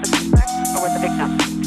was the suspect or was the victim?